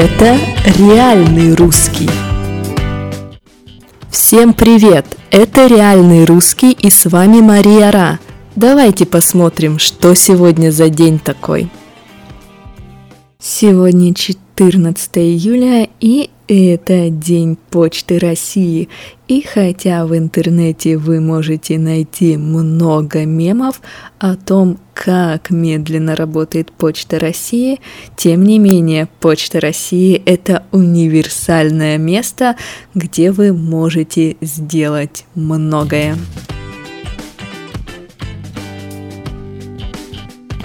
Это реальный русский. Всем привет! Это реальный русский и с вами Мария Ра. Давайте посмотрим, что сегодня за день такой. Сегодня 14 июля и это День Почты России. И хотя в интернете вы можете найти много мемов о том, как медленно работает Почта России, тем не менее Почта России это универсальное место, где вы можете сделать многое.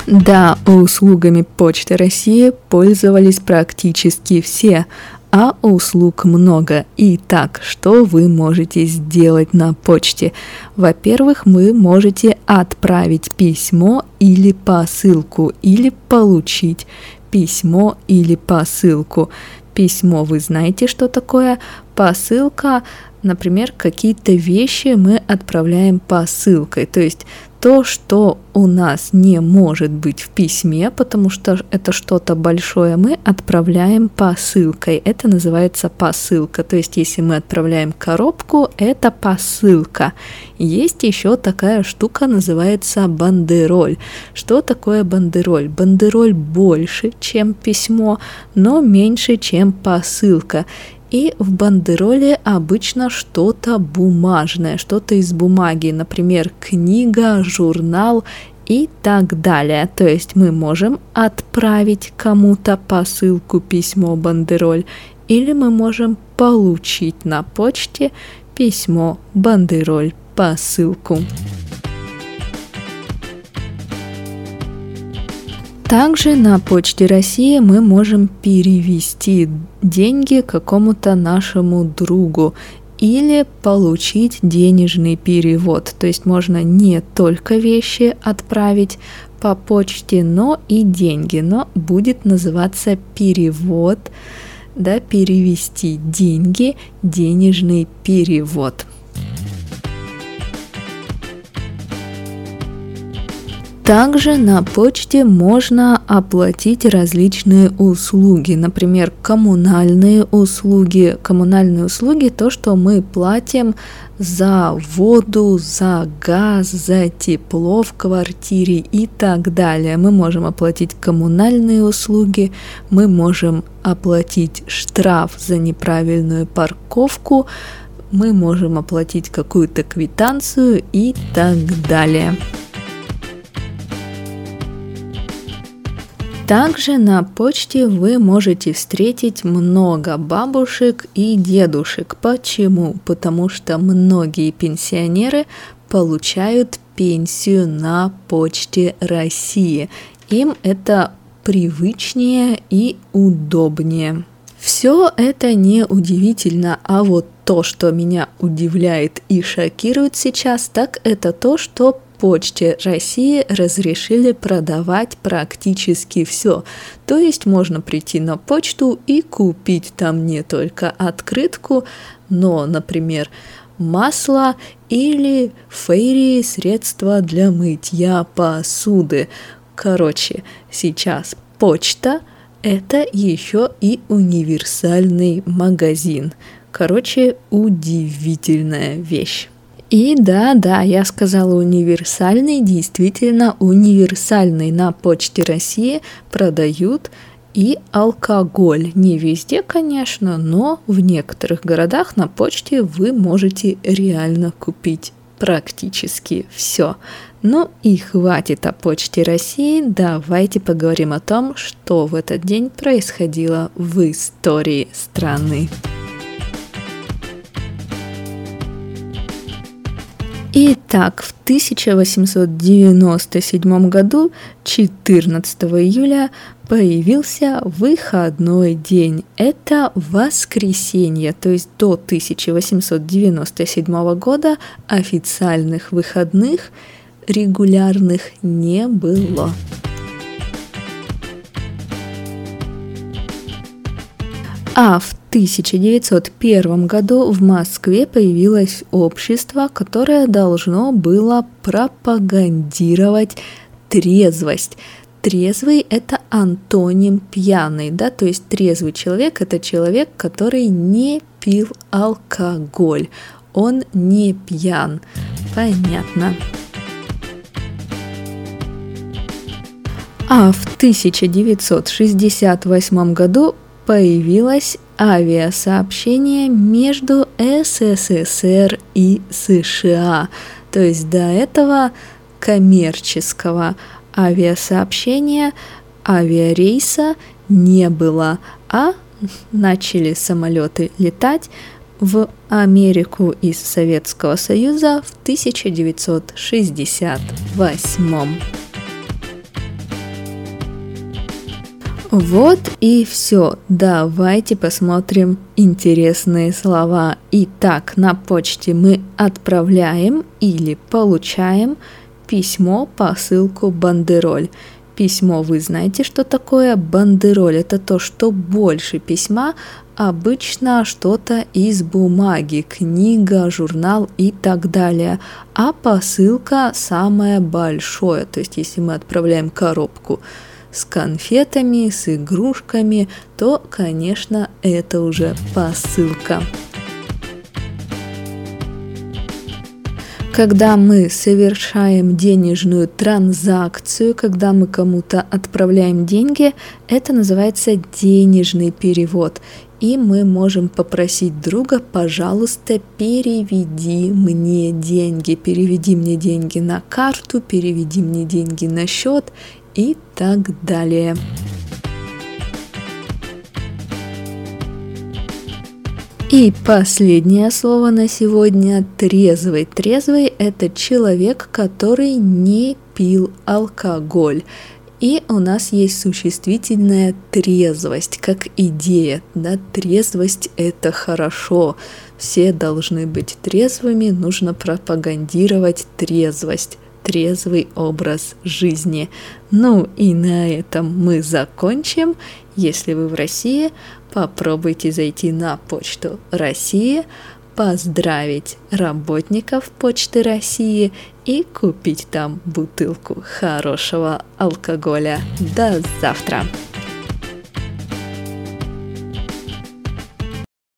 Да, услугами Почты России пользовались практически все, а услуг много. Итак, что вы можете сделать на почте? Во-первых, вы можете отправить письмо или посылку, или получить письмо или посылку. Письмо вы знаете, что такое? Посылка, например, какие-то вещи мы отправляем посылкой. То есть то, что у нас не может быть в письме, потому что это что-то большое, мы отправляем посылкой. Это называется посылка. То есть, если мы отправляем коробку, это посылка. Есть еще такая штука, называется бандероль. Что такое бандероль? Бандероль больше, чем письмо, но меньше, чем посылка. И в бандероле обычно что-то бумажное, что-то из бумаги, например, книга, журнал и так далее. То есть мы можем отправить кому-то посылку, письмо, бандероль, или мы можем получить на почте письмо, бандероль, посылку. Также на Почте России мы можем перевести деньги какому-то нашему другу или получить денежный перевод. То есть можно не только вещи отправить по почте, но и деньги. Но будет называться перевод, да, перевести деньги, денежный перевод. Также на почте можно оплатить различные услуги, например, коммунальные услуги. Коммунальные услуги – то, что мы платим за воду, за газ, за тепло в квартире и так далее. Мы можем оплатить коммунальные услуги, мы можем оплатить штраф за неправильную парковку, мы можем оплатить какую-то квитанцию и так далее. Также на почте вы можете встретить много бабушек и дедушек. Почему? Потому что многие пенсионеры получают пенсию на почте России. Им это привычнее и удобнее. Все это не удивительно, а вот то, что меня удивляет и шокирует сейчас, так это то, что Почте России разрешили продавать практически все. То есть можно прийти на почту и купить там не только открытку, но, например, масло или фейри средства для мытья посуды. Короче, сейчас почта это еще и универсальный магазин. Короче, удивительная вещь. И да, да, я сказала универсальный, действительно универсальный. На Почте России продают и алкоголь. Не везде, конечно, но в некоторых городах на почте вы можете реально купить практически все. Ну и хватит о почте России, давайте поговорим о том, что в этот день происходило в истории страны. Итак, в 1897 году, 14 июля, появился выходной день. Это воскресенье, то есть до 1897 года официальных выходных регулярных не было. А в 1901 году в Москве появилось общество, которое должно было пропагандировать трезвость. трезвый – это антоним пьяный, да, то есть трезвый человек – это человек, который не пил алкоголь, он не пьян. Понятно. А в 1968 году появилось авиасообщение между СССР и США. То есть до этого коммерческого авиасообщения, авиарейса не было, а начали самолеты летать в Америку из Советского Союза в 1968. Вот и все. Давайте посмотрим интересные слова. Итак, на почте мы отправляем или получаем письмо, посылку, бандероль. Письмо, вы знаете, что такое бандероль? Это то, что больше письма, обычно что-то из бумаги, книга, журнал и так далее. А посылка самое большое, то есть если мы отправляем коробку с конфетами, с игрушками, то, конечно, это уже посылка. Когда мы совершаем денежную транзакцию, когда мы кому-то отправляем деньги, это называется денежный перевод. И мы можем попросить друга, пожалуйста, переведи мне деньги, переведи мне деньги на карту, переведи мне деньги на счет и так далее. И последнее слово на сегодня – трезвый. Трезвый – это человек, который не пил алкоголь. И у нас есть существительная трезвость, как идея. Да? Трезвость – это хорошо. Все должны быть трезвыми, нужно пропагандировать трезвость трезвый образ жизни. Ну и на этом мы закончим. Если вы в России, попробуйте зайти на почту России, поздравить работников Почты России и купить там бутылку хорошего алкоголя. До завтра!